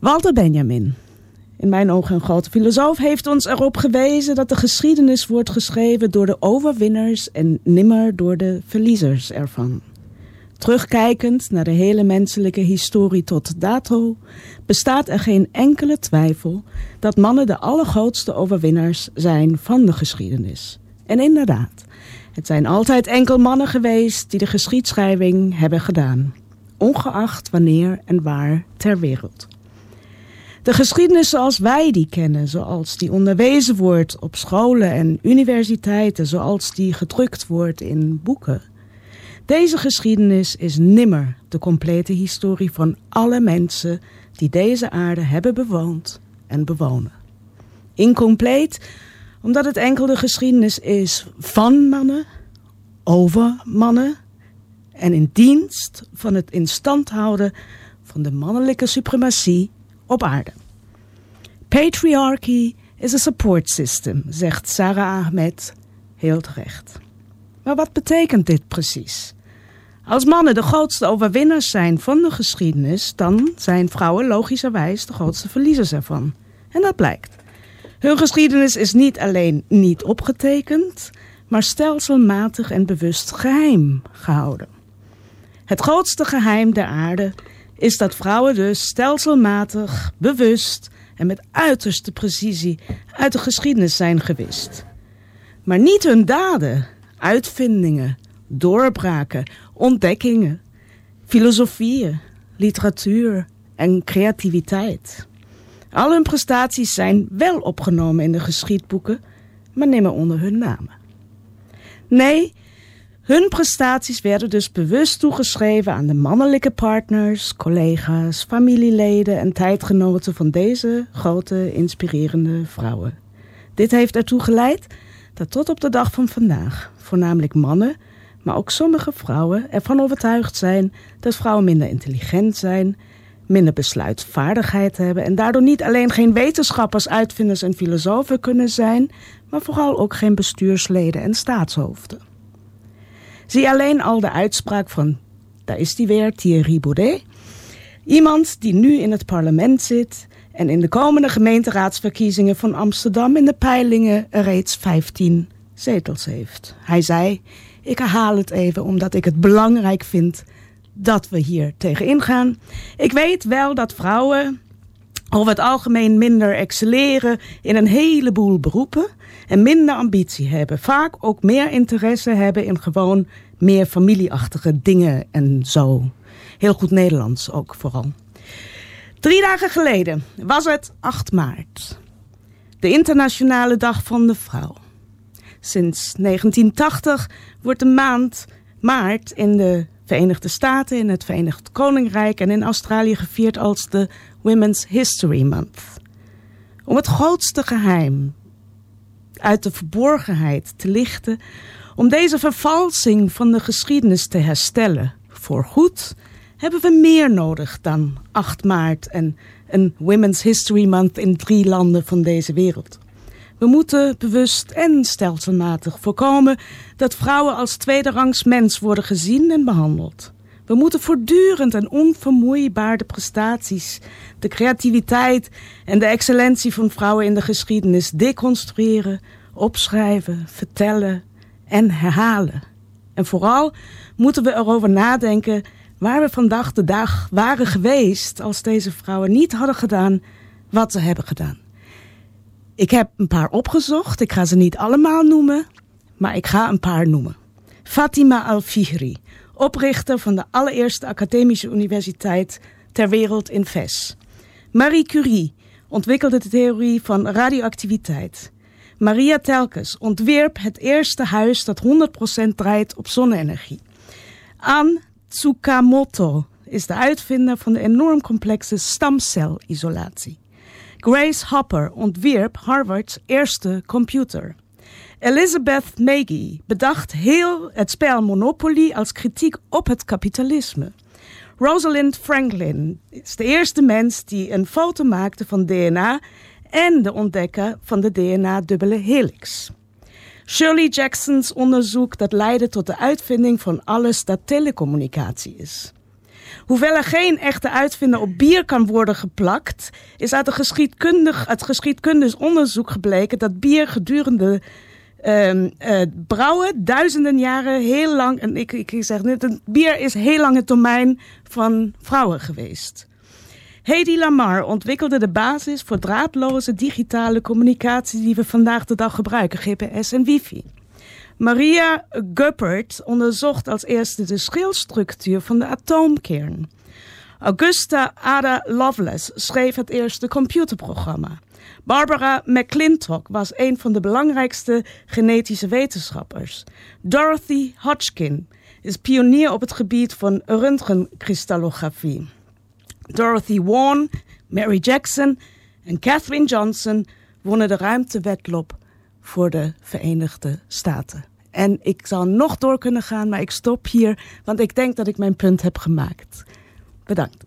Walter Benjamin, in mijn ogen een grote filosoof, heeft ons erop gewezen dat de geschiedenis wordt geschreven door de overwinnaars en nimmer door de verliezers ervan. Terugkijkend naar de hele menselijke historie tot dato, bestaat er geen enkele twijfel dat mannen de allergrootste overwinnaars zijn van de geschiedenis. En inderdaad, het zijn altijd enkel mannen geweest die de geschiedschrijving hebben gedaan, ongeacht wanneer en waar ter wereld. De geschiedenis zoals wij die kennen, zoals die onderwezen wordt op scholen en universiteiten, zoals die gedrukt wordt in boeken. Deze geschiedenis is nimmer de complete historie van alle mensen die deze aarde hebben bewoond en bewonen. Incompleet omdat het enkel de geschiedenis is van mannen, over mannen en in dienst van het instand houden van de mannelijke suprematie op aarde. Patriarchy is a support system, zegt Sarah Ahmed heel terecht. Maar wat betekent dit precies? Als mannen de grootste overwinnaars zijn van de geschiedenis, dan zijn vrouwen logischerwijs de grootste verliezers ervan. En dat blijkt. Hun geschiedenis is niet alleen niet opgetekend, maar stelselmatig en bewust geheim gehouden. Het grootste geheim der aarde is dat vrouwen dus stelselmatig, bewust en met uiterste precisie uit de geschiedenis zijn gewist. Maar niet hun daden, uitvindingen, doorbraken, ontdekkingen, filosofieën, literatuur en creativiteit. Al hun prestaties zijn wel opgenomen in de geschiedboeken, maar nimmer onder hun namen. Nee, hun prestaties werden dus bewust toegeschreven aan de mannelijke partners, collega's, familieleden en tijdgenoten van deze grote, inspirerende vrouwen. Dit heeft ertoe geleid dat tot op de dag van vandaag voornamelijk mannen, maar ook sommige vrouwen ervan overtuigd zijn dat vrouwen minder intelligent zijn, minder besluitvaardigheid hebben en daardoor niet alleen geen wetenschappers, uitvinders en filosofen kunnen zijn, maar vooral ook geen bestuursleden en staatshoofden. Zie alleen al de uitspraak van, daar is die weer, Thierry Baudet. Iemand die nu in het parlement zit en in de komende gemeenteraadsverkiezingen van Amsterdam in de peilingen reeds 15 zetels heeft. Hij zei, ik herhaal het even omdat ik het belangrijk vind dat we hier tegen ingaan. Ik weet wel dat vrouwen over het algemeen minder excelleren in een heleboel beroepen en minder ambitie hebben. Vaak ook meer interesse hebben in gewoon meer familieachtige dingen en zo. Heel goed Nederlands ook vooral. Drie dagen geleden was het 8 maart. De Internationale Dag van de Vrouw. Sinds 1980 wordt de maand maart in de Verenigde Staten, in het Verenigd Koninkrijk en in Australië gevierd als de Women's History Month. Om het grootste geheim uit de verborgenheid te lichten, om deze vervalsing van de geschiedenis te herstellen voor goed, hebben we meer nodig dan 8 maart en een Women's History Month in drie landen van deze wereld. We moeten bewust en stelselmatig voorkomen dat vrouwen als tweederangs mens worden gezien en behandeld. We moeten voortdurend en onvermoeibaar de prestaties, de creativiteit en de excellentie van vrouwen in de geschiedenis deconstrueren, opschrijven, vertellen en herhalen. En vooral moeten we erover nadenken waar we vandaag de dag waren geweest als deze vrouwen niet hadden gedaan wat ze hebben gedaan. Ik heb een paar opgezocht. Ik ga ze niet allemaal noemen, maar ik ga een paar noemen. Fatima Al-Fihri, oprichter van de allereerste academische universiteit ter wereld in Ves. Marie Curie ontwikkelde de theorie van radioactiviteit. Maria Telkes ontwierp het eerste huis dat 100% draait op zonne-energie. An Tsukamoto is de uitvinder van de enorm complexe stamcelisolatie. Grace Hopper ontwierp Harvards eerste computer. Elizabeth Magee bedacht heel het spel Monopoly als kritiek op het kapitalisme. Rosalind Franklin is de eerste mens die een foto maakte van DNA en de ontdekker van de DNA-dubbele helix. Shirley Jacksons onderzoek dat leidde tot de uitvinding van alles dat telecommunicatie is. Hoewel er geen echte uitvinder op bier kan worden geplakt, is uit, geschiedkundig, uit geschiedkundig onderzoek gebleken dat bier gedurende uh, brouwen duizenden jaren heel lang, en ik, ik zeg net, bier is heel lang het domein van vrouwen geweest. Hedy Lamar ontwikkelde de basis voor draadloze digitale communicatie die we vandaag de dag gebruiken, GPS en wifi. Maria Guppert onderzocht als eerste de schilstructuur van de atoomkern. Augusta Ada Lovelace schreef het eerste computerprogramma. Barbara McClintock was een van de belangrijkste genetische wetenschappers. Dorothy Hodgkin is pionier op het gebied van röntgenkristallografie. Dorothy Vaughan, Mary Jackson en Katherine Johnson wonnen de ruimtewedloop voor de Verenigde Staten. En ik zou nog door kunnen gaan, maar ik stop hier, want ik denk dat ik mijn punt heb gemaakt. Bedankt.